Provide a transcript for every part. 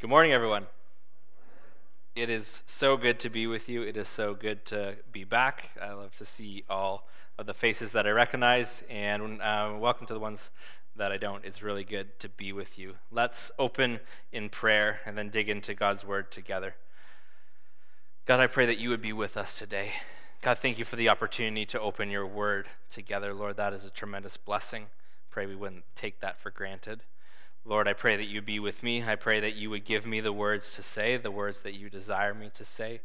Good morning, everyone. It is so good to be with you. It is so good to be back. I love to see all of the faces that I recognize, and uh, welcome to the ones that I don't. It's really good to be with you. Let's open in prayer and then dig into God's word together. God, I pray that you would be with us today. God, thank you for the opportunity to open your word together. Lord, that is a tremendous blessing. Pray we wouldn't take that for granted. Lord, I pray that you be with me. I pray that you would give me the words to say, the words that you desire me to say.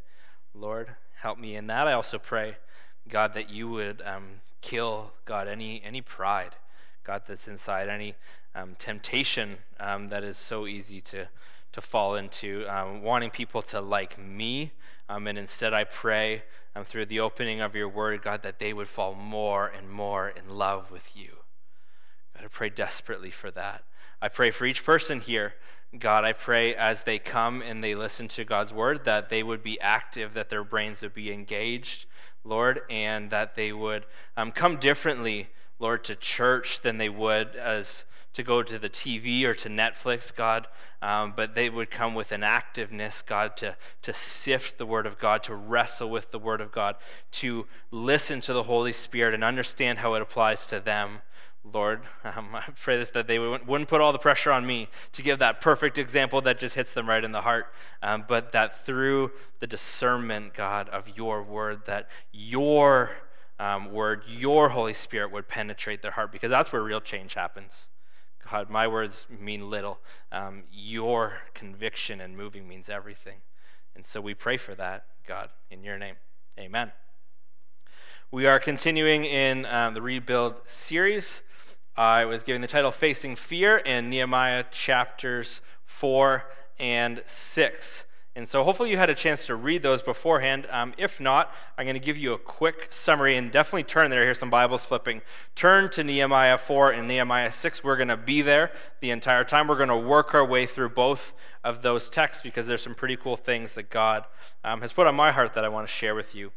Lord, help me in that. I also pray, God, that you would um, kill, God, any, any pride, God, that's inside, any um, temptation um, that is so easy to, to fall into, um, wanting people to like me. Um, and instead, I pray um, through the opening of your word, God, that they would fall more and more in love with you. God, I pray desperately for that. I pray for each person here. God, I pray as they come and they listen to God's word that they would be active, that their brains would be engaged, Lord, and that they would um, come differently, Lord, to church than they would as to go to the TV or to Netflix, God, um, but they would come with an activeness, God, to, to sift the Word of God, to wrestle with the Word of God, to listen to the Holy Spirit and understand how it applies to them. Lord, um, I pray this that they wouldn't put all the pressure on me to give that perfect example that just hits them right in the heart, um, but that through the discernment, God, of your word, that your um, word, your Holy Spirit would penetrate their heart, because that's where real change happens. God, my words mean little. Um, your conviction and moving means everything. And so we pray for that, God, in your name. Amen. We are continuing in um, the Rebuild series. I was given the title Facing Fear in Nehemiah chapters 4 and 6. And so hopefully you had a chance to read those beforehand. Um, if not, I'm going to give you a quick summary and definitely turn there. Here's some Bibles flipping. Turn to Nehemiah 4 and Nehemiah 6. We're going to be there the entire time. We're going to work our way through both of those texts because there's some pretty cool things that God um, has put on my heart that I want to share with you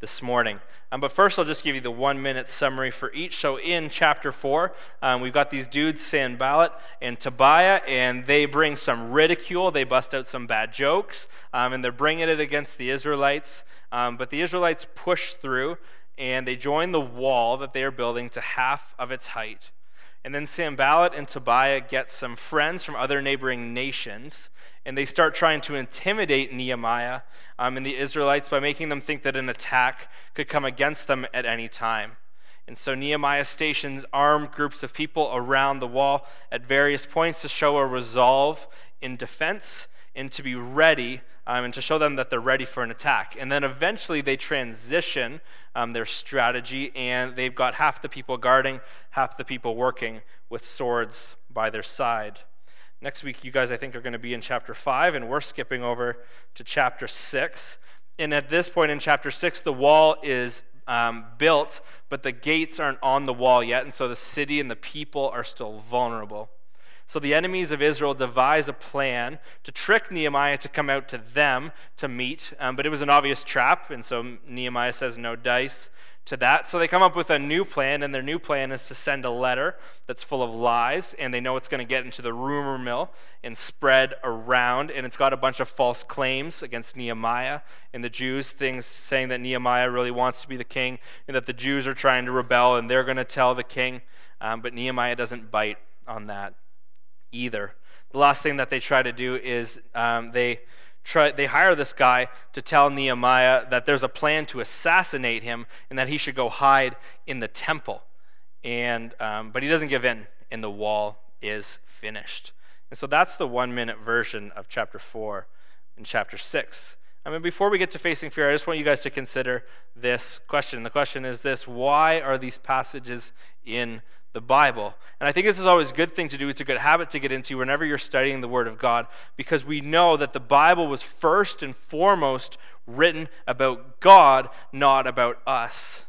this morning. Um, but first, I'll just give you the one minute summary for each. So, in chapter 4, um, we've got these dudes, Sanballat and Tobiah, and they bring some ridicule. They bust out some bad jokes, um, and they're bringing it against the Israelites. Um, but the Israelites push through, and they join the wall that they are building to half of its height. And then Sanballat and Tobiah get some friends from other neighboring nations, and they start trying to intimidate Nehemiah um, and the Israelites by making them think that an attack could come against them at any time. And so Nehemiah stations armed groups of people around the wall at various points to show a resolve in defense and to be ready um, and to show them that they're ready for an attack. And then eventually they transition um, their strategy and they've got half the people guarding, half the people working with swords by their side. Next week, you guys, I think, are going to be in chapter 5, and we're skipping over to chapter 6. And at this point in chapter 6, the wall is um, built, but the gates aren't on the wall yet, and so the city and the people are still vulnerable. So the enemies of Israel devise a plan to trick Nehemiah to come out to them to meet, um, but it was an obvious trap, and so Nehemiah says no dice to that. So they come up with a new plan, and their new plan is to send a letter that's full of lies, and they know it's going to get into the rumor mill and spread around, and it's got a bunch of false claims against Nehemiah and the Jews, things saying that Nehemiah really wants to be the king, and that the Jews are trying to rebel, and they're going to tell the king. Um, but Nehemiah doesn't bite on that either. The last thing that they try to do is um, they try, they hire this guy to tell Nehemiah that there's a plan to assassinate him and that he should go hide in the temple. And, um, but he doesn't give in, and the wall is finished. And so that's the one minute version of chapter 4 and chapter 6. I mean, before we get to facing fear, I just want you guys to consider this question. The question is this why are these passages in the Bible. And I think this is always a good thing to do. It's a good habit to get into whenever you're studying the Word of God because we know that the Bible was first and foremost written about God, not about us.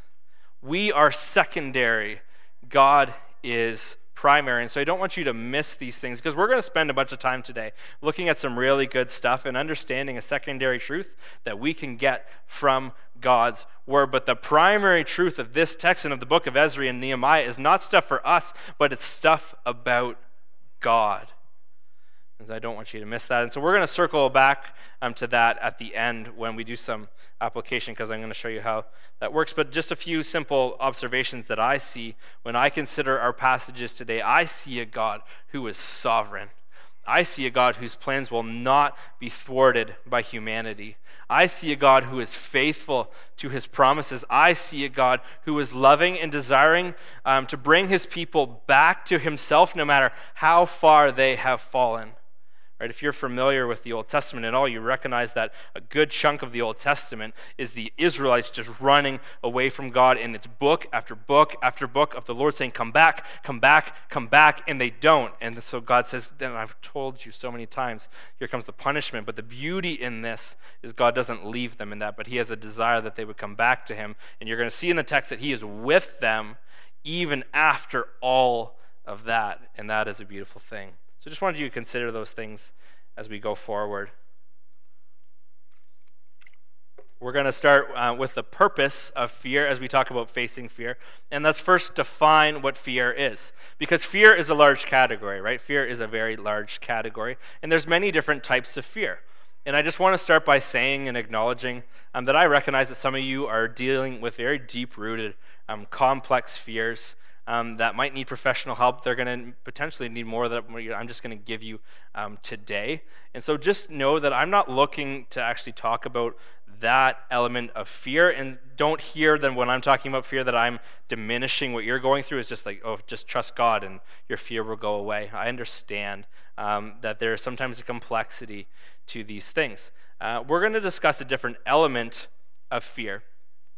We are secondary, God is primary. And so I don't want you to miss these things because we're going to spend a bunch of time today looking at some really good stuff and understanding a secondary truth that we can get from God's word. But the primary truth of this text and of the book of Ezra and Nehemiah is not stuff for us, but it's stuff about God. And I don't want you to miss that. And so we're going to circle back um, to that at the end when we do some application because I'm going to show you how that works. But just a few simple observations that I see when I consider our passages today. I see a God who is sovereign. I see a God whose plans will not be thwarted by humanity. I see a God who is faithful to his promises. I see a God who is loving and desiring um, to bring his people back to himself no matter how far they have fallen. Right? If you're familiar with the Old Testament at all, you recognize that a good chunk of the Old Testament is the Israelites just running away from God, and it's book after book after book of the Lord saying, Come back, come back, come back, and they don't. And so God says, Then I've told you so many times, here comes the punishment. But the beauty in this is God doesn't leave them in that, but He has a desire that they would come back to Him. And you're going to see in the text that He is with them even after all of that, and that is a beautiful thing. So just wanted you to consider those things as we go forward. We're going to start uh, with the purpose of fear as we talk about facing fear. And let's first define what fear is. Because fear is a large category, right? Fear is a very large category. And there's many different types of fear. And I just want to start by saying and acknowledging um, that I recognize that some of you are dealing with very deep rooted, um, complex fears um, that might need professional help. They're going to potentially need more that I'm just going to give you um, today. And so just know that I'm not looking to actually talk about that element of fear. And don't hear then when I'm talking about fear that I'm diminishing what you're going through. Is just like, oh, just trust God and your fear will go away. I understand um, that there is sometimes a complexity to these things. Uh, we're going to discuss a different element of fear.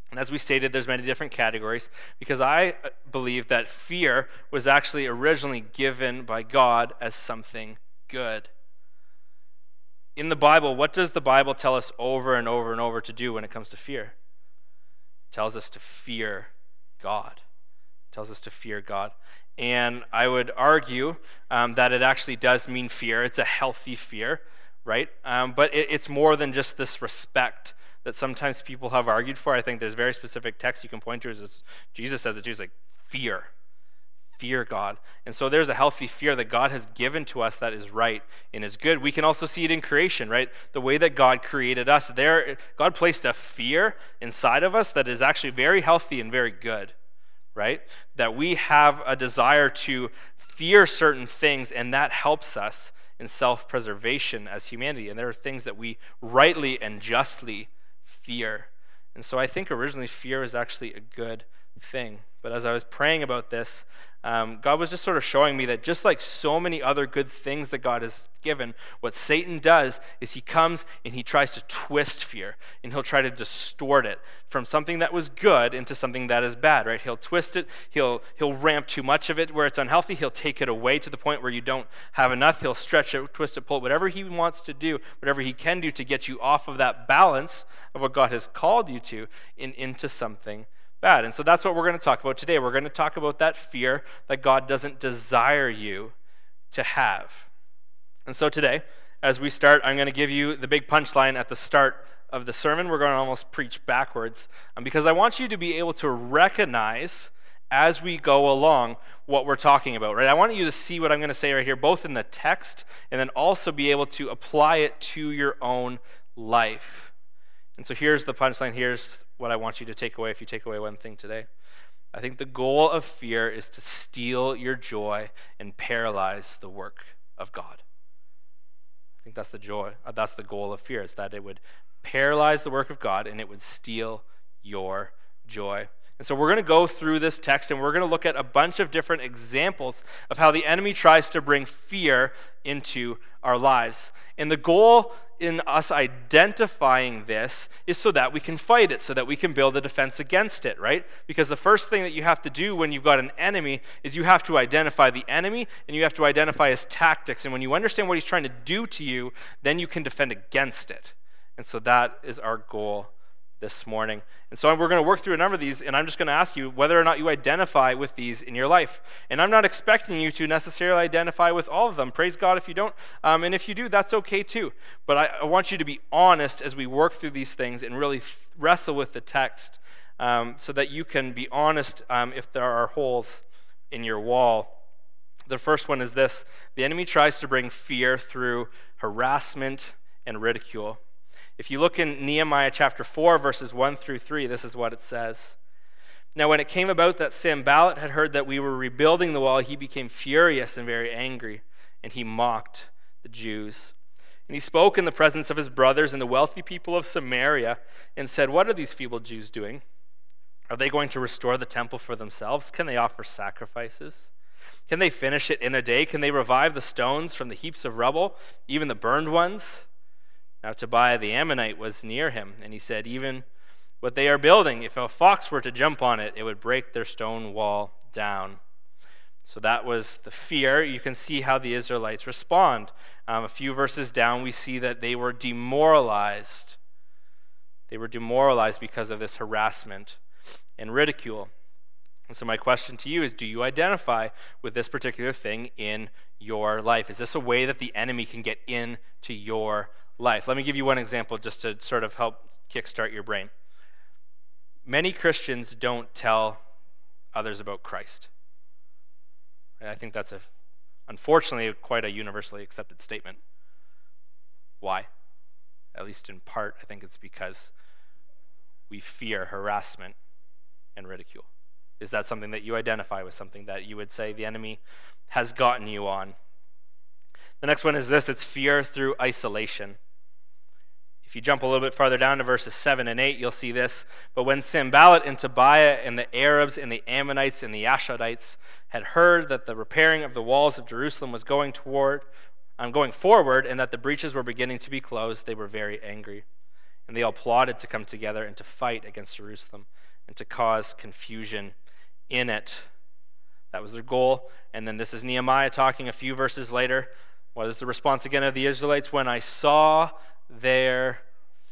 And as we stated, there's many different categories because I uh, believe that fear was actually originally given by God as something good. In the Bible, what does the Bible tell us over and over and over to do when it comes to fear? It tells us to fear God. It tells us to fear God. And I would argue um, that it actually does mean fear. It's a healthy fear, right? Um, but it, it's more than just this respect that sometimes people have argued for. I think there's very specific texts you can point to. Jesus says it, Jesus like fear, fear God. And so there's a healthy fear that God has given to us that is right and is good. We can also see it in creation, right? The way that God created us, there God placed a fear inside of us that is actually very healthy and very good, right? That we have a desire to fear certain things, and that helps us in self preservation as humanity. And there are things that we rightly and justly fear. And so I think originally fear is actually a good thing. But as I was praying about this, um, God was just sort of showing me that just like so many other good things that God has given, what Satan does is he comes and he tries to twist fear and he'll try to distort it from something that was good into something that is bad, right? He'll twist it, he'll, he'll ramp too much of it where it's unhealthy, he'll take it away to the point where you don't have enough, he'll stretch it, twist it, pull it, whatever he wants to do, whatever he can do to get you off of that balance of what God has called you to in, into something bad. And so that's what we're going to talk about today. We're going to talk about that fear that God doesn't desire you to have. And so today, as we start, I'm going to give you the big punchline at the start of the sermon. We're going to almost preach backwards um, because I want you to be able to recognize as we go along what we're talking about, right? I want you to see what I'm going to say right here, both in the text and then also be able to apply it to your own life. And so here's the punchline. Here's what I want you to take away if you take away one thing today. I think the goal of fear is to steal your joy and paralyze the work of God. I think that's the joy, uh, that's the goal of fear, is that it would paralyze the work of God and it would steal your joy. And so we're going to go through this text and we're going to look at a bunch of different examples of how the enemy tries to bring fear into our lives. And the goal in us identifying this is so that we can fight it, so that we can build a defense against it, right? Because the first thing that you have to do when you've got an enemy is you have to identify the enemy and you have to identify his tactics. And when you understand what he's trying to do to you, then you can defend against it. And so that is our goal this morning. And so we're going to work through a number of these, and I'm just going to ask you whether or not you identify with these in your life. And I'm not expecting you to necessarily identify with all of them. Praise God if you don't. Um, and if you do, that's okay too. But I, I, want you to be honest as we work through these things and really wrestle with the text um, so that you can be honest um, if there are holes in your wall. The first one is this the enemy tries to bring fear through harassment and ridicule. If you look in Nehemiah chapter 4, verses 1 through 3, this is what it says. Now, when it came about that Sanballat had heard that we were rebuilding the wall, he became furious and very angry, and he mocked the Jews. And he spoke in the presence of his brothers and the wealthy people of Samaria and said, What are these feeble Jews doing? Are they going to restore the temple for themselves? Can they offer sacrifices? Can they finish it in a day? Can they revive the stones from the heaps of rubble, even the burned ones? Now Tobiah the Ammonite was near him, and he said, Even what they are building, if a fox were to jump on it, it would break their stone wall down. So that was the fear. You can see how the Israelites respond. Um, a few verses down, we see that they were demoralized. They were demoralized because of this harassment and ridicule. And so, my question to you is Do you identify with this particular thing in your life? Is this a way that the enemy can get into your life? Let me give you one example just to sort of help kickstart your brain. Many Christians don't tell others about Christ. I think that's a, unfortunately quite a universally accepted statement. Why? At least in part, I think it's because we fear harassment and ridicule. Is that something that you identify with, something that you would say the enemy has gotten you on? The next one is this it's fear through isolation. If you jump a little bit farther down to verses 7 and 8, you'll see this. But when Sanballat and Tobiah and the Arabs and the Ammonites and the Ashdodites had heard that the repairing of the walls of Jerusalem was going toward, um, going forward, and that the breaches were beginning to be closed, they were very angry. And they all plotted to come together and to fight against Jerusalem and to cause confusion in it. That was their goal. And then this is Nehemiah talking a few verses later. What is the response again of the Israelites? When I saw their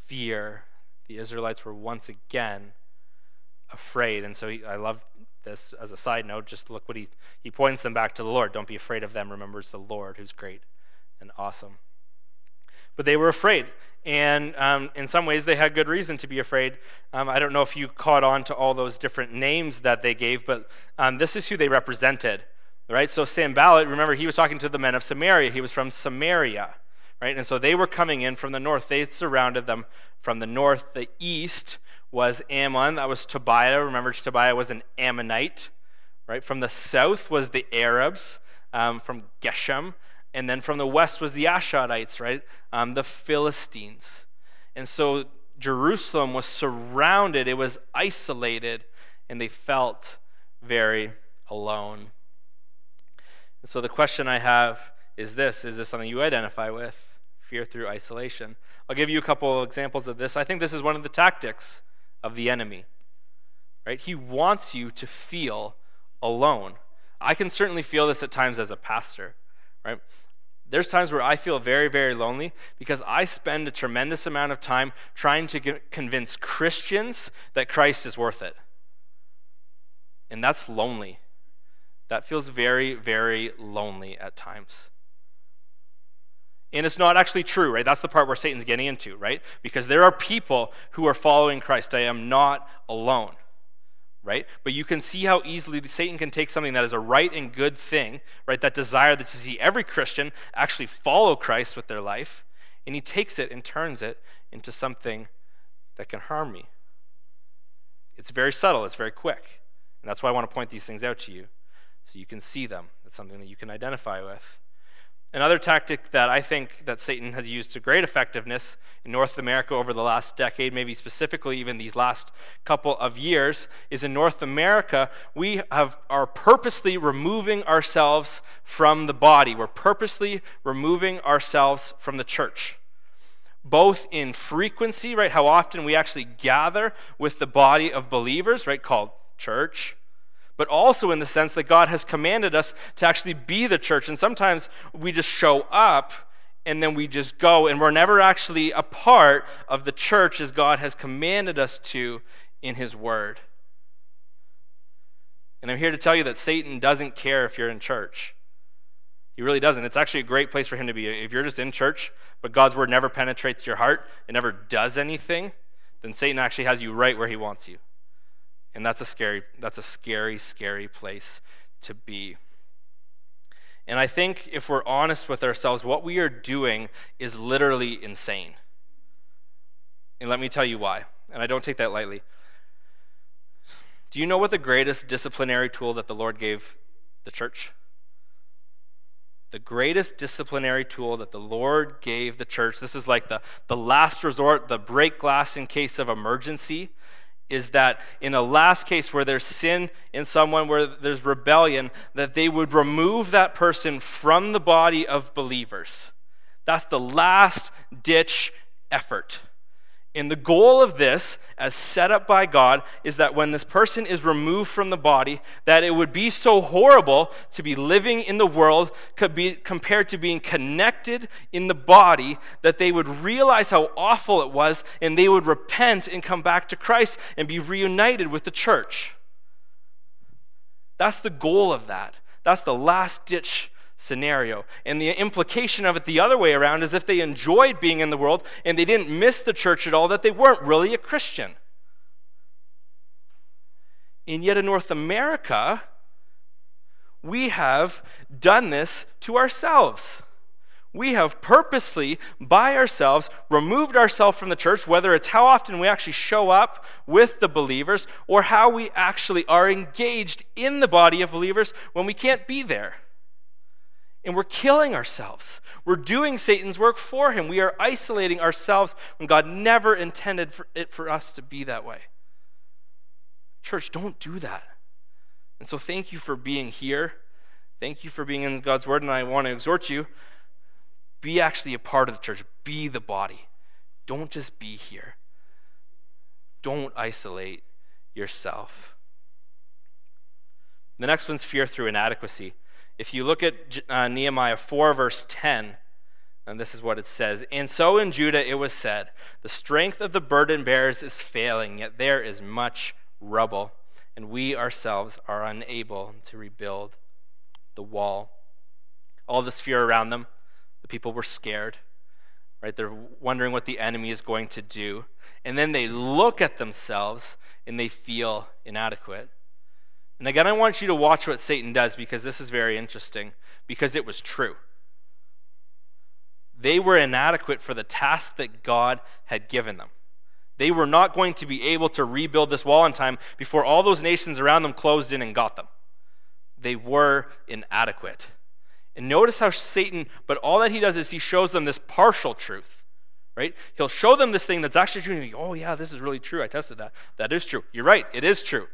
fear, the Israelites were once again afraid. And so he, I love this as a side note. Just look what he, he points them back to the Lord. Don't be afraid of them. Remember, it's the Lord who's great and awesome. But they were afraid. And um, in some ways, they had good reason to be afraid. Um, I don't know if you caught on to all those different names that they gave, but um, this is who they represented. Right? So Sanballat, remember, he was talking to the men of Samaria. He was from Samaria right? And so they were coming in from the north. They surrounded them from the north. The east was Ammon. That was Tobiah. Remember, Tobiah was an Ammonite, right? From the south was the Arabs um, from Geshem. And then from the west was the Ashdodites, right? Um, the Philistines. And so Jerusalem was surrounded, it was isolated, and they felt very alone. And so the question I have is this Is this something you identify with? Fear through isolation. I'll give you a couple of examples of this. I think this is one of the tactics of the enemy. Right? He wants you to feel alone. I can certainly feel this at times as a pastor, right? There's times where I feel very, very lonely because I spend a tremendous amount of time trying to convince Christians that Christ is worth it. And that's lonely. That feels very, very lonely at times. And it's not actually true, right? That's the part where Satan's getting into, right? Because there are people who are following Christ. I am not alone, right? But you can see how easily Satan can take something that is a right and good thing, right? That desire that to see every Christian actually follow Christ with their life, and he takes it and turns it into something that can harm me. It's very subtle, it's very quick. And that's why I want to point these things out to you so you can see them. It's something that you can identify with. Another tactic that I think that Satan has used to great effectiveness in North America over the last decade, maybe specifically even these last couple of years, is in North America, we have, are purposely removing ourselves from the body. We're purposely removing ourselves from the church. Both in frequency, right? How often we actually gather with the body of believers, right? Called church but also in the sense that God has commanded us to actually be the church. And sometimes we just show up and then we just go, and we're never actually a part of the church as God has commanded us to in His Word. And I'm here to tell you that Satan doesn't care if you're in church. He really doesn't. It's actually a great place for him to be. If you're just in church, but God's word never penetrates your heart, it never does anything, then Satan actually has you right where he wants you. And that's a scary, that's a scary, scary place to be. And I think if we're honest with ourselves, what we are doing is literally insane. And let me tell you why. And I don't take that lightly. Do you know what the greatest disciplinary tool that the Lord gave the church? The greatest disciplinary tool that the Lord gave the church, this is like the, the last resort, the break glass in case of emergency, is that in a last case where there's sin in someone, where there's rebellion, that they would remove that person from the body of believers. That's the last ditch effort. And the goal of this, as set up by God, is that when this person is removed from the body, that it would be so horrible to be living in the world could be compared to being connected in the body, that they would realize how awful it was and they would repent and come back to Christ and be reunited with the church. That's the goal of that. That's the last ditch scenario. And the implication of it the other way around is if they enjoyed being in the world and they didn't miss the church at all, that they weren't really a Christian. And yet in North America, we have done this to ourselves. We have purposely, by ourselves, removed ourselves from the church, whether it's how often we actually show up with the believers or how we actually are engaged in the body of believers when we can't be there and we're killing ourselves. We're doing Satan's work for him. We are isolating ourselves when God never intended for it for us to be that way. Church, don't do that. And so, thank you for being here. Thank you for being in God's Word. And I want to exhort you be actually a part of the church, be the body. Don't just be here. Don't isolate yourself. The next one's fear through inadequacy. If you look at uh, Nehemiah 4, verse 10, and this is what it says And so in Judah it was said, The strength of the burden bearers is failing, yet there is much rubble, and we ourselves are unable to rebuild the wall. All this fear around them, the people were scared, right? They're wondering what the enemy is going to do. And then they look at themselves and they feel inadequate. And again, I want you to watch what Satan does because this is very interesting, because it was true. They were inadequate for the task that God had given them. They were not going to be able to rebuild this wall in time before all those nations around them closed in and got them. They were inadequate. And notice how Satan, but all that he does is he shows them this partial truth, right? He'll show them this thing that's actually true. oh, yeah, this is really true. I tested that. That is true. You're right. It is true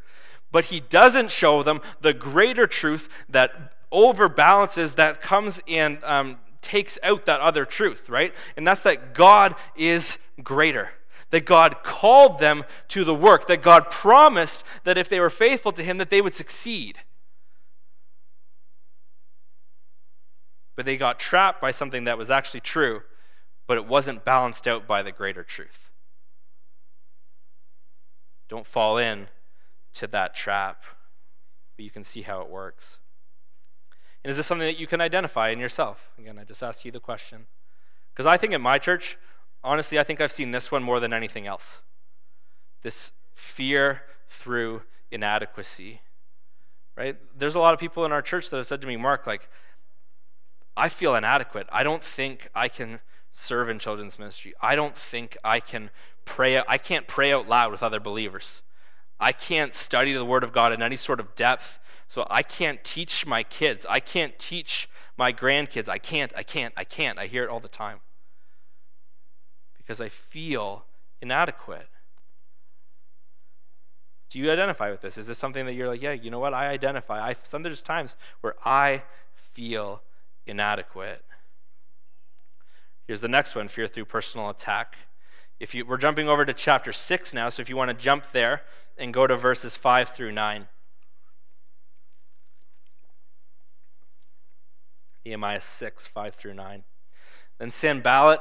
but he doesn't show them the greater truth that overbalances, that comes and um, takes out that other truth, right? And that's that God is greater. That God called them to the work, that God promised that if they were faithful to Him, that they would succeed. But they got trapped by something that was actually true, but it wasn't balanced out by the greater truth. Don't fall in to that trap, but you can see how it works. And is this something that you can identify in yourself? Again, I just ask you the question. Because I think in my church, honestly, I think I've seen this one more than anything else. This fear through inadequacy. Right? There's a lot of people in our church that have said to me, Mark, like, I feel inadequate. I don't think I can serve in children's ministry. I don't think I can pray. I can't pray out loud with other believers. I can't study the Word of God in any sort of depth, so I can't teach my kids. I can't teach my grandkids. I can't, I can't, I can't. I hear it all the time because I feel inadequate. Do you identify with this? Is this something that you're like, yeah, you know what? I identify. I, some there's times where I feel inadequate. Here's the next one fear through personal attack. If you, we're jumping over to chapter 6 now, so if you want to jump there and go to verses 5 through 9. Nehemiah 6, 5 through 9. Then Sanballat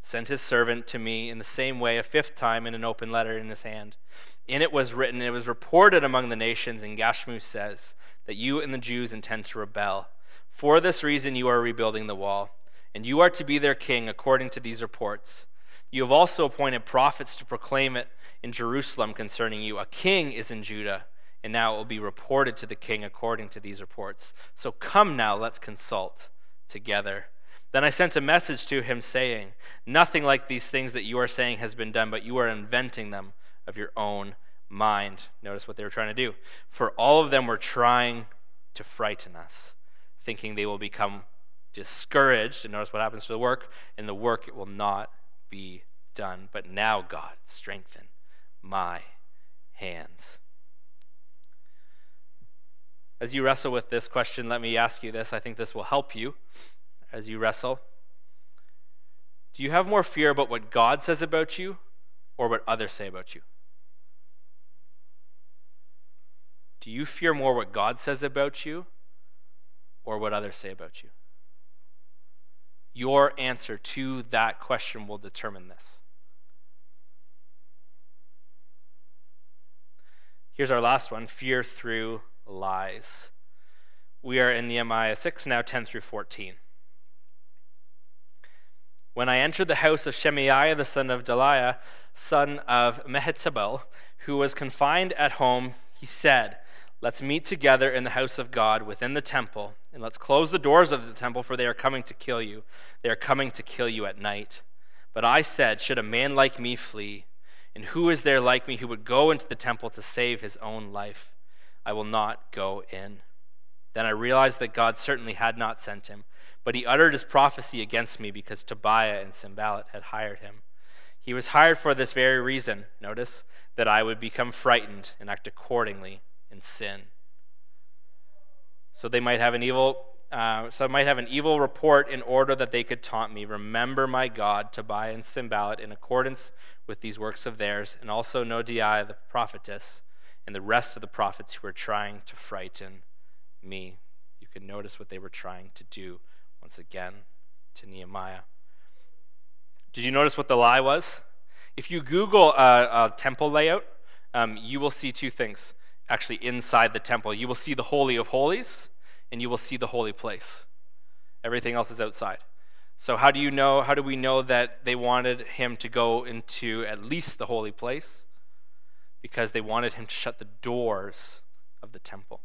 sent his servant to me in the same way a fifth time in an open letter in his hand. In it was written, It was reported among the nations, and Gashmu says, that you and the Jews intend to rebel. For this reason you are rebuilding the wall, and you are to be their king according to these reports. You have also appointed prophets to proclaim it in Jerusalem concerning you. A king is in Judah, and now it will be reported to the king according to these reports. So come now, let's consult together. Then I sent a message to him saying, Nothing like these things that you are saying has been done, but you are inventing them of your own mind. Notice what they were trying to do. For all of them were trying to frighten us, thinking they will become discouraged. And notice what happens to the work. In the work, it will not be done. But now, God, strengthen my hands. As you wrestle with this question, let me ask you this. I think this will help you as you wrestle. Do you have more fear about what God says about you or what others say about you? Do you fear more what God says about you or what others say about you? Your answer to that question will determine this. Here's our last one fear through lies. We are in Nehemiah 6, now 10 through 14. When I entered the house of Shemaiah the son of Delaiah, son of Mehetabel, who was confined at home, he said, Let's meet together in the house of God within the temple, and let's close the doors of the temple, for they are coming to kill you. They are coming to kill you at night. But I said, Should a man like me flee? And who is there like me who would go into the temple to save his own life? I will not go in. Then I realized that God certainly had not sent him, but he uttered his prophecy against me because Tobiah and Sanballat had hired him. He was hired for this very reason, notice, that I would become frightened and act accordingly in sin. So they might have an evil uh, so I might have an evil report in order that they could taunt me. Remember my God, Tobiah and Sanballat, in accordance with these works of theirs, and also Noadiah the prophetess, and the rest of the prophets who were trying to frighten me. You can notice what they were trying to do once again to Nehemiah. Did you notice what the lie was? If you Google a, a temple layout, um, you will see two things actually inside the temple. You will see the Holy of Holies, and you will see the holy place. Everything else is outside. So how do you know how do we know that they wanted him to go into at least the holy place? Because they wanted him to shut the doors of the temple.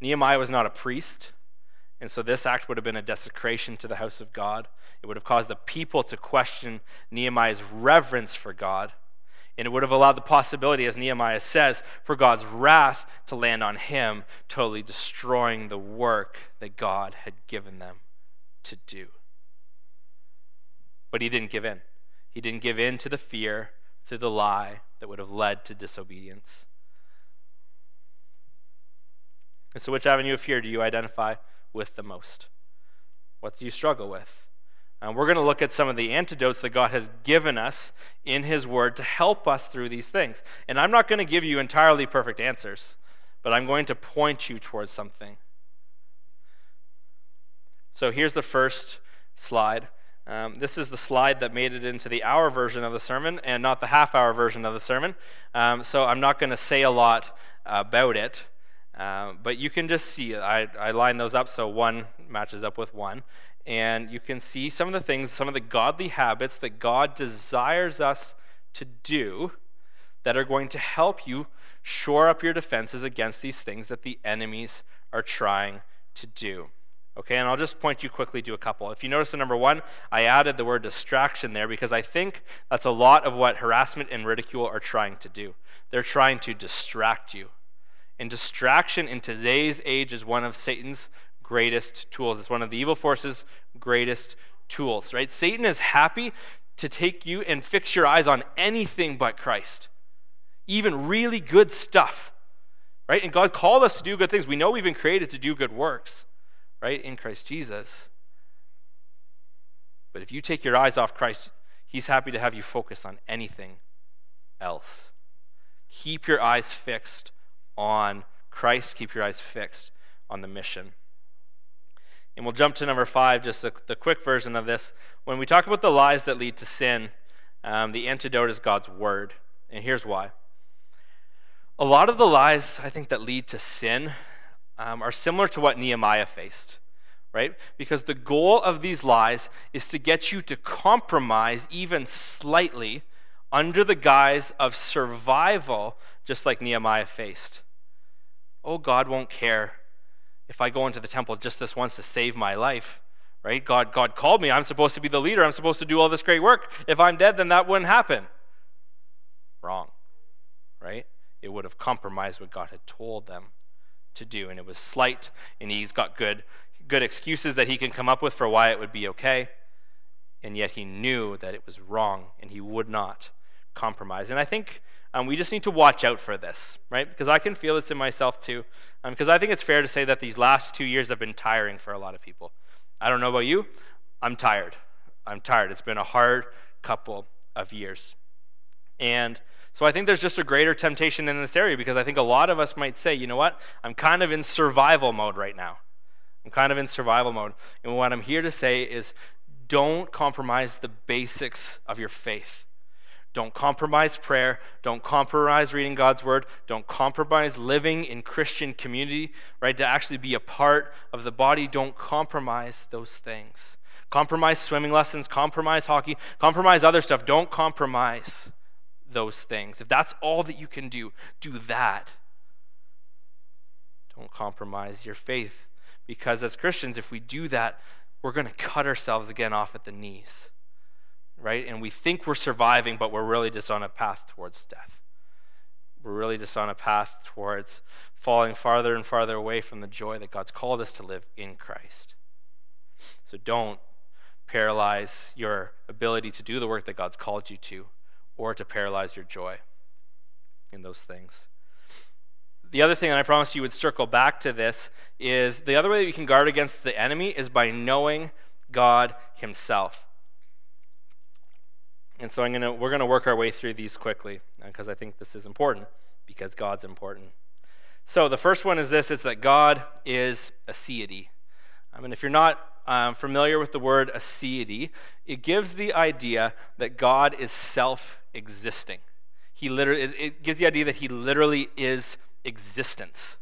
Nehemiah was not a priest, and so this act would have been a desecration to the house of God. It would have caused the people to question Nehemiah's reverence for God. And it would have allowed the possibility, as Nehemiah says, for God's wrath to land on him, totally destroying the work that God had given them to do. But he didn't give in. He didn't give in to the fear, to the lie that would have led to disobedience. And so, which avenue of fear do you identify with the most? What do you struggle with? Uh, we're going to look at some of the antidotes that God has given us in His Word to help us through these things. And I'm not going to give you entirely perfect answers, but I'm going to point you towards something. So here's the first slide. Um, this is the slide that made it into the hour version of the sermon and not the half hour version of the sermon. Um, so I'm not going to say a lot about it. Uh, but you can just see, I, I line those up so one matches up with one and you can see some of the things, some of the godly habits that God desires us to do that are going to help you shore up your defenses against these things that the enemies are trying to do. Okay, and I'll just point you quickly to a couple. If you notice the number one, I added the word distraction there because I think that's a lot of what harassment and ridicule are trying to do. They're trying to distract you. And distraction in today's age is one of Satan's greatest tools. It's one of the evil forces' greatest tools, right? Satan is happy to take you and fix your eyes on anything but Christ, even really good stuff, right? And God called us to do good things. We know we've been created to do good works, right, in Christ Jesus. But if you take your eyes off Christ, He's happy to have you focus on anything else. Keep your eyes fixed on Christ, keep your eyes fixed on the mission. And we'll jump to number five, just the, the quick version of this. When we talk about the lies that lead to sin, um, the antidote is God's word. And here's why. A lot of the lies, I think, that lead to sin um, are similar to what Nehemiah faced, right? Because the goal of these lies is to get you to compromise even slightly under the guise of survival just like Nehemiah faced. Oh, God won't care if I go into the temple just this once to save my life, right? God, God called me. I'm supposed to be the leader. I'm supposed to do all this great work. If I'm dead, then that wouldn't happen. Wrong, right? It would have compromised what God had told them to do, and it was slight, and he's got good, good excuses that he can come up with for why it would be okay, and yet he knew that it was wrong, and he would not compromise. And I think um, we just need to watch out for this, right? Because I can feel this in myself too. Because um, I think it's fair to say that these last two years have been tiring for a lot of people. I don't know about you. I'm tired. I'm tired. It's been a hard couple of years. And so I think there's just a greater temptation in this area because I think a lot of us might say, you know what? I'm kind of in survival mode right now. I'm kind of in survival mode. And what I'm here to say is don't compromise the basics of your faith. Don't compromise prayer. Don't compromise reading God's word. Don't compromise living in Christian community, right? To actually be a part of the body. Don't compromise those things. Compromise swimming lessons, compromise hockey, compromise other stuff. Don't compromise those things. If that's all that you can do, do that. Don't compromise your faith. Because as Christians, if we do that, we're going to cut ourselves again off at the knees right? And we think we're surviving, but we're really just on a path towards death. We're really just on a path towards falling farther and farther away from the joy that God's called us to live in Christ. So don't paralyze your ability to do the work that God's called you to, or to paralyze your joy in those things. The other thing, and I promised you would circle back to this, is the other way that you can guard against the enemy is by knowing God Himself. And so I'm gonna, we're going to work our way through these quickly because uh, I think this is important because God's important. So the first one is this it's that God is aseity. I mean, if you're not um, familiar with the word aseity, it gives the idea that God is self existing. He literally, it gives the idea that he literally is existence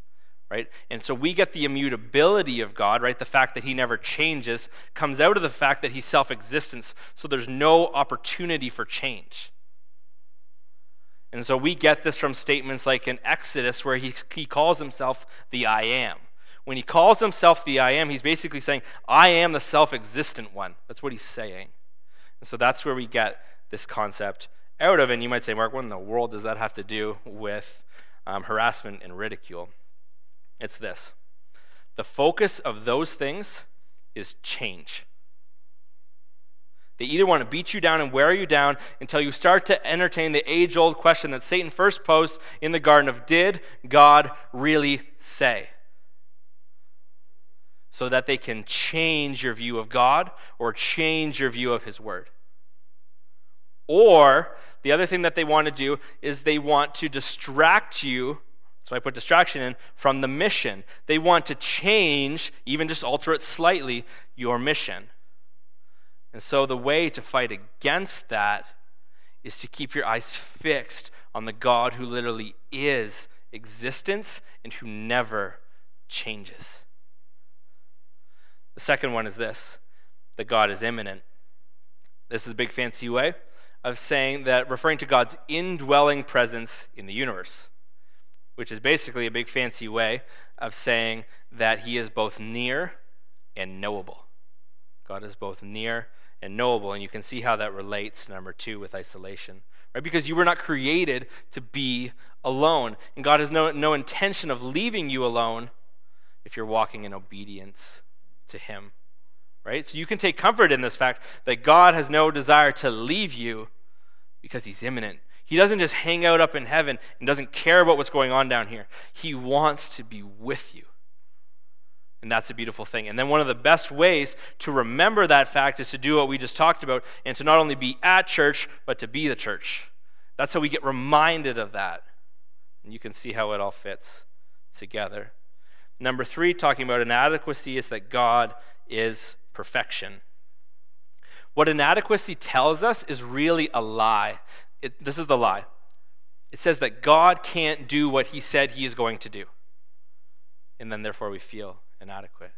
right? And so we get the immutability of God, right? The fact that he never changes comes out of the fact that he's self existence, so there's no opportunity for change. And so we get this from statements like in Exodus, where he, he calls himself the I am. When he calls himself the I am, he's basically saying, I am the self existent one. That's what he's saying. And so that's where we get this concept out of. And you might say, Mark, what in the world does that have to do with um, harassment and ridicule? It's this the focus of those things is change. They either want to beat you down and wear you down until you start to entertain the age old question that Satan first posed in the garden of did God really say? So that they can change your view of God or change your view of his word. Or the other thing that they want to do is they want to distract you so I put distraction in from the mission. They want to change, even just alter it slightly, your mission. And so the way to fight against that is to keep your eyes fixed on the God who literally is existence and who never changes. The second one is this that God is immanent. This is a big fancy way of saying that referring to God's indwelling presence in the universe which is basically a big fancy way of saying that he is both near and knowable. God is both near and knowable, and you can see how that relates, number two, with isolation. Right? Because you were not created to be alone. And God has no, no intention of leaving you alone if you're walking in obedience to Him. Right? So you can take comfort in this fact that God has no desire to leave you because He's immanent he doesn't just hang out up in heaven and doesn't care about what's going on down here. He wants to be with you. And that's a beautiful thing. And then one of the best ways to remember that fact is to do what we just talked about and to not only be at church, but to be the church. That's how we get reminded of that. And you can see how it all fits together. Number three, talking about inadequacy, is that God is perfection. What inadequacy tells us is really a lie it, this is the lie. It says that God can't do what he said he is going to do. And then, therefore, we feel inadequate.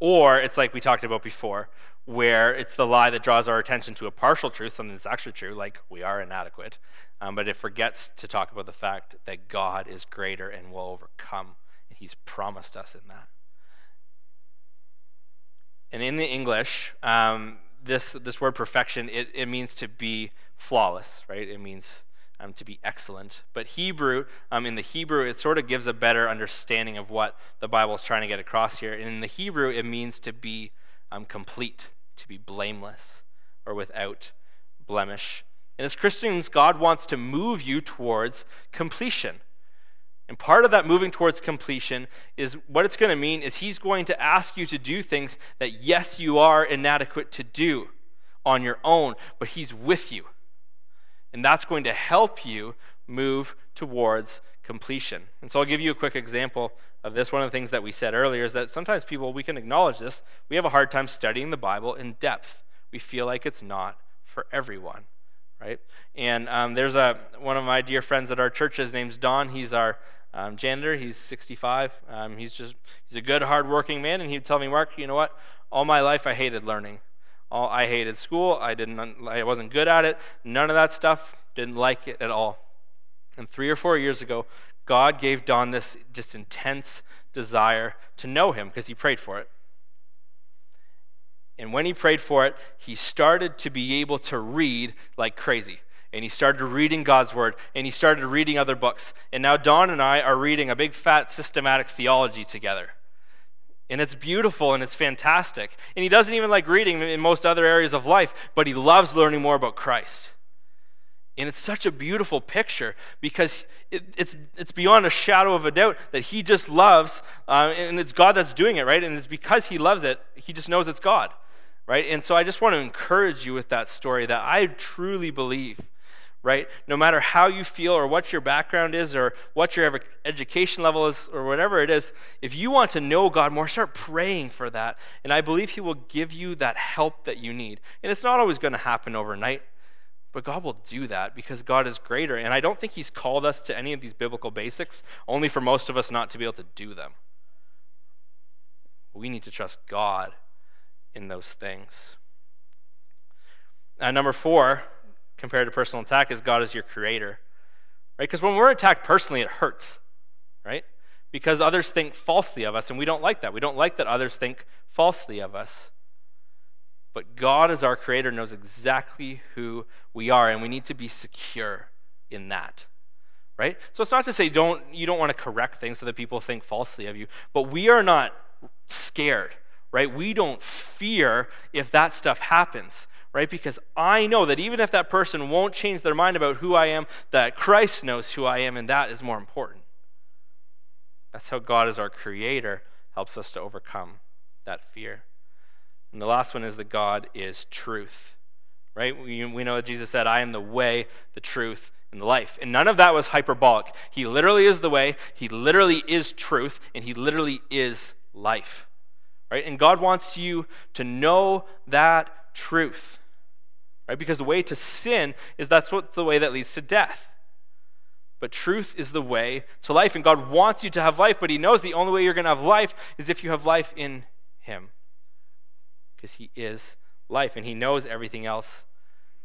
Or it's like we talked about before, where it's the lie that draws our attention to a partial truth, something that's actually true, like we are inadequate, um, but it forgets to talk about the fact that God is greater and will overcome, and He's promised us in that. And in the English, um, this, this word perfection, it, it means to be flawless, right? It means um, to be excellent. But Hebrew, um, in the Hebrew, it sort of gives a better understanding of what the Bible is trying to get across here. And in the Hebrew, it means to be um, complete, to be blameless, or without blemish. And as Christians, God wants to move you towards completion. And part of that moving towards completion is what it's going to mean is He's going to ask you to do things that, yes, you are inadequate to do on your own, but He's with you. And that's going to help you move towards completion. And so I'll give you a quick example of this. One of the things that we said earlier is that sometimes people, we can acknowledge this, we have a hard time studying the Bible in depth. We feel like it's not for everyone right? And um, there's a one of my dear friends at our church. His name's Don. He's our um, janitor. He's 65. Um, he's just he's a good, hardworking man. And he'd tell me, Mark, you know what? All my life I hated learning. All I hated school. I didn't. I wasn't good at it. None of that stuff. Didn't like it at all. And three or four years ago, God gave Don this just intense desire to know Him because he prayed for it. And when he prayed for it, he started to be able to read like crazy. And he started reading God's word, and he started reading other books. And now Don and I are reading a big fat systematic theology together. And it's beautiful and it's fantastic. And he doesn't even like reading in most other areas of life, but he loves learning more about Christ. And it's such a beautiful picture because it, it's, it's beyond a shadow of a doubt that he just loves, uh, and it's God that's doing it, right? And it's because he loves it, he just knows it's God right? And so I just want to encourage you with that story that I truly believe, right? No matter how you feel or what your background is or what your education level is or whatever it is, if you want to know God more, start praying for that. And I believe He will give you that help that you need. And it's not always going to happen overnight. But God will do that because God is greater. And I don't think He's called us to any of these biblical basics only for most of us not to be able to do them. We need to trust God in those things. Uh, number four, compared to personal attack, is God is your creator. Right? Because when we're attacked personally, it hurts. Right? Because others think falsely of us, and we don't like that. We don't like that others think falsely of us. But God, as our creator, knows exactly who we are, and we need to be secure in that. Right? So it's not to say don't you don't want to correct things so that people think falsely of you, but we are not scared right? We don't fear if that stuff happens, right? Because I know that even if that person won't change their mind about who I am, that Christ knows who I am, and that is more important. That's how God, as our creator, helps us to overcome that fear. And the last one is that God is truth, right? We, we know that Jesus said, I am the way, the truth, and the life. And none of that was hyperbolic. He literally is the way, He literally is truth, and He literally is life. Right? And God wants you to know that truth. Right? Because the way to sin is that's what the way that leads to death. But truth is the way to life. And God wants you to have life, but He knows the only way you're going to have life is if you have life in Him. Because He is life, and He knows everything else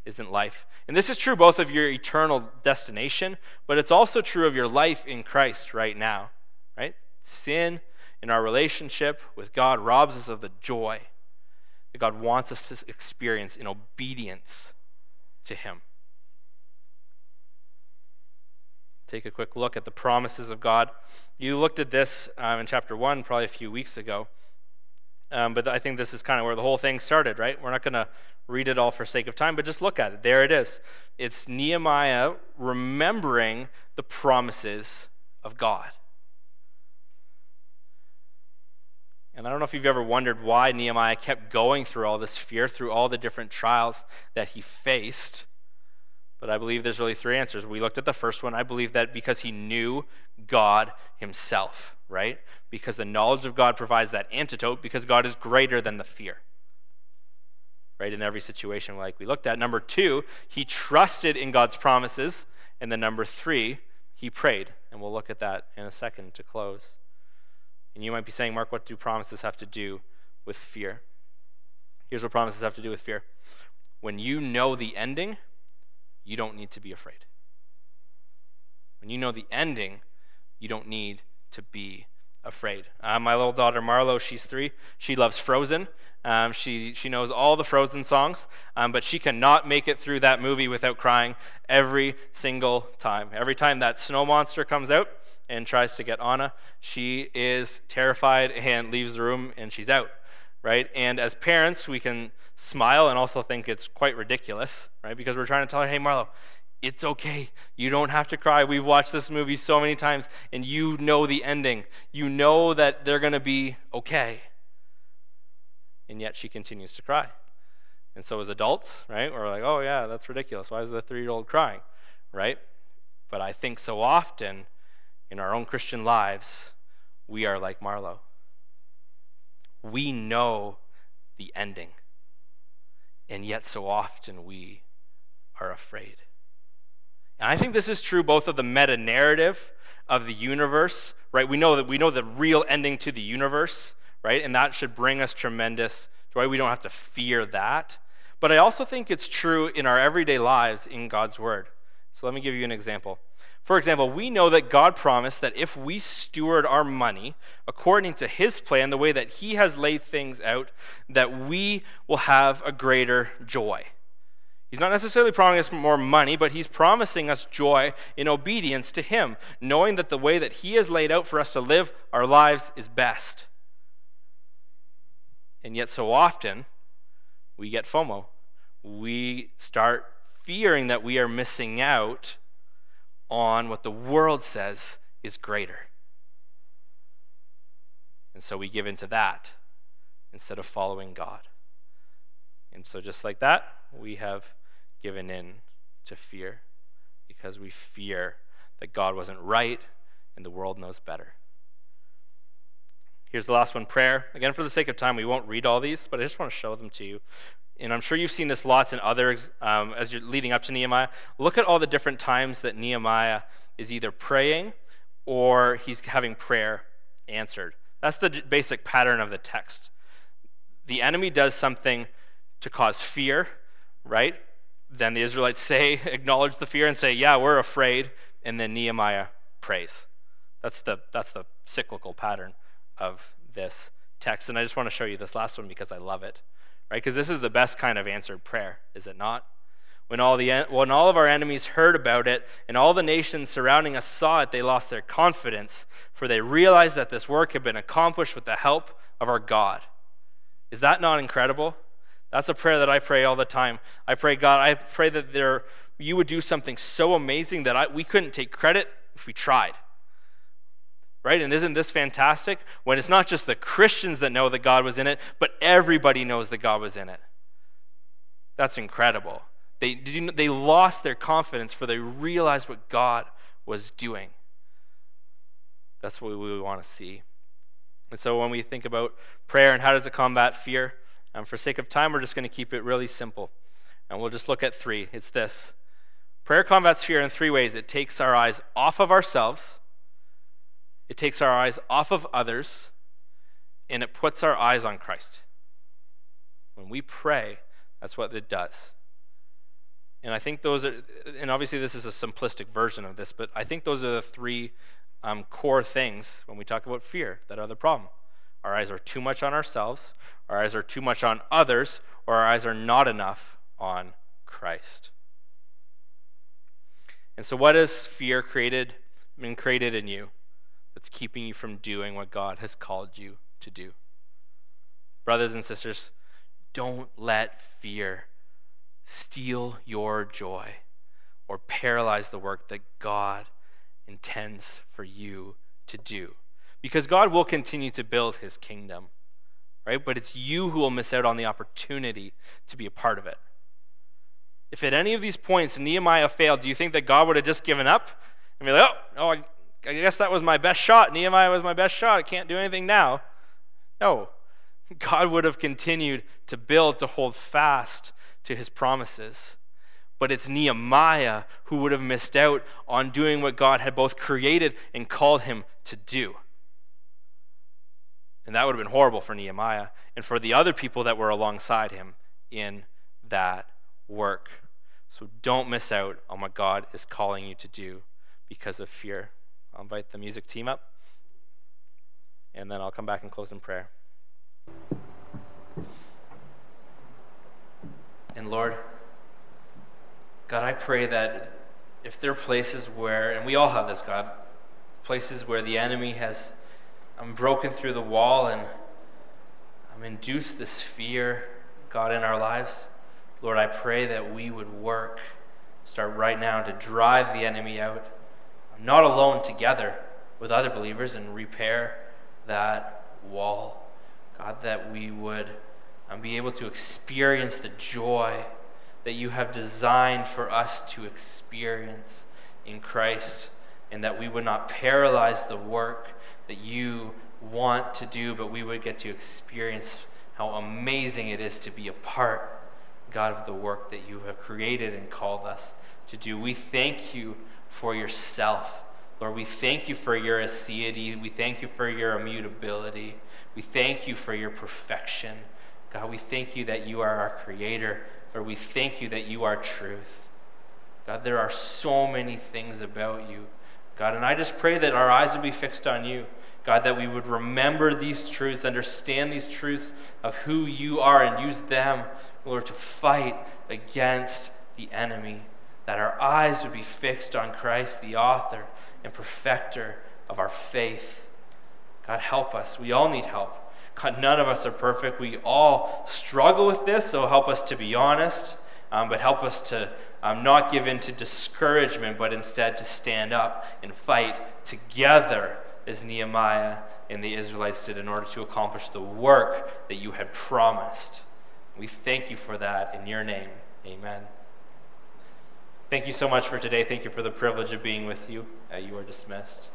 isn't life. And this is true both of your eternal destination, but it's also true of your life in Christ right now. Right? Sin in our relationship with God robs us of the joy that God wants us to experience in obedience to Him. Take a quick look at the promises of God. You looked at this um, in chapter 1 probably a few weeks ago. Um, but I think this is kind of where the whole thing started, right? We're not going to read it all for sake of time, but just look at it. There it is. It's Nehemiah remembering the promises of God. And I don't know if you've ever wondered why Nehemiah kept going through all this fear, through all the different trials that he faced. But I believe there's really three answers. We looked at the first one. I believe that because he knew God himself, right? Because the knowledge of God provides that antidote, because God is greater than the fear, right? In every situation, like we looked at. Number two, he trusted in God's promises. And then number three, he prayed. And we'll look at that in a second to close. And you might be saying, Mark, what do promises have to do with fear. Here's what promises have to do with fear. When you know the ending, you don't need to be afraid. When you know the ending, you don't need to be afraid. Uh, my little daughter Marlo, she's three. She loves Frozen. Um, she she knows all the Frozen songs, um, but she cannot make it through that movie without crying every single time. Every time that snow monster comes out and tries to get Anna, she is terrified and leaves the room and she's out. Right? And as parents, we can smile and also think it's quite ridiculous, right? Because we're trying to tell her, "Hey, Marlo, it's okay. You don't have to cry. We've watched this movie so many times, and you know the ending. You know that they're going to be okay. And yet she continues to cry. And so, as adults, right, we're like, oh, yeah, that's ridiculous. Why is the three year old crying, right? But I think so often in our own Christian lives, we are like Marlo. We know the ending, and yet so often we are afraid. And I think this is true both of the meta narrative of the universe, right? We know that we know the real ending to the universe, right? And that should bring us tremendous joy. We don't have to fear that. But I also think it's true in our everyday lives in God's word. So let me give you an example. For example, we know that God promised that if we steward our money according to his plan, the way that he has laid things out, that we will have a greater joy. He's not necessarily promising us more money, but he's promising us joy in obedience to him, knowing that the way that he has laid out for us to live our lives is best. And yet, so often, we get FOMO. We start fearing that we are missing out on what the world says is greater. And so we give in to that instead of following God. And so, just like that, we have given in to fear because we fear that God wasn't right and the world knows better. Here's the last one prayer. Again, for the sake of time, we won't read all these, but I just want to show them to you. And I'm sure you've seen this lots in others um, as you're leading up to Nehemiah. Look at all the different times that Nehemiah is either praying or he's having prayer answered. That's the basic pattern of the text. The enemy does something to cause fear, right? Then the Israelites say, acknowledge the fear and say, Yeah, we're afraid. And then Nehemiah prays. That's the, that's the cyclical pattern of this text. And I just want to show you this last one because I love it, right? Because this is the best kind of answered prayer, is it not? When all, the, when all of our enemies heard about it and all the nations surrounding us saw it, they lost their confidence, for they realized that this work had been accomplished with the help of our God. Is that not incredible? That's a prayer that I pray all the time. I pray, God, I pray that there, you would do something so amazing that I, we couldn't take credit if we tried. Right? And isn't this fantastic? When it's not just the Christians that know that God was in it, but everybody knows that God was in it. That's incredible. They, they lost their confidence for they realized what God was doing. That's what we want to see. And so when we think about prayer and how does it combat fear, and for sake of time, we're just going to keep it really simple. And we'll just look at three. It's this prayer combats fear in three ways it takes our eyes off of ourselves, it takes our eyes off of others, and it puts our eyes on Christ. When we pray, that's what it does. And I think those are, and obviously this is a simplistic version of this, but I think those are the three um, core things when we talk about fear that are the problem. Our eyes are too much on ourselves, our eyes are too much on others, or our eyes are not enough on Christ. And so, what has fear created, been created in you that's keeping you from doing what God has called you to do? Brothers and sisters, don't let fear steal your joy or paralyze the work that God intends for you to do because God will continue to build his kingdom, right? But it's you who will miss out on the opportunity to be a part of it. If at any of these points Nehemiah failed, do you think that God would have just given up and be like, oh, oh I, I guess that was my best shot. Nehemiah was my best shot. I can't do anything now. No. God would have continued to build, to hold fast to his promises. But it's Nehemiah who would have missed out on doing what God had both created and called him to do. And that would have been horrible for Nehemiah and for the other people that were alongside him in that work. So don't miss out on what God is calling you to do because of fear. I'll invite the music team up, and then I'll come back and close in prayer. And Lord, God, I pray that if there are places where, and we all have this, God, places where the enemy has um, broken through the wall and um, induced this fear, God, in our lives, Lord, I pray that we would work, start right now to drive the enemy out, not alone together with other believers and repair that wall. God, that we would um, be able to experience the joy that you have designed for us to experience in Christ, and that we would not paralyze the work that you want to do, but we would get to experience how amazing it is to be a part, God, of the work that you have created and called us to do. We thank you for yourself. Lord, we thank you for your aseity. We thank you for your immutability. We thank you for your perfection. God, we thank you that you are our creator. Lord, we thank you that you are truth. God, there are so many things about you. God, and I just pray that our eyes would be fixed on you. God, that we would remember these truths, understand these truths of who you are, and use them, Lord, to fight against the enemy. That our eyes would be fixed on Christ, the author and perfecter of our faith. God, help us. We all need help. God, none of us are perfect. We all struggle with this, so help us to be honest, um, but help us to um, not give in to discouragement, but instead to stand up and fight together as Nehemiah and the Israelites did in order to accomplish the work that you had promised. We thank you for that in your name. Amen. Thank you so much for today. Thank you for the privilege of being with you. Uh, you are dismissed.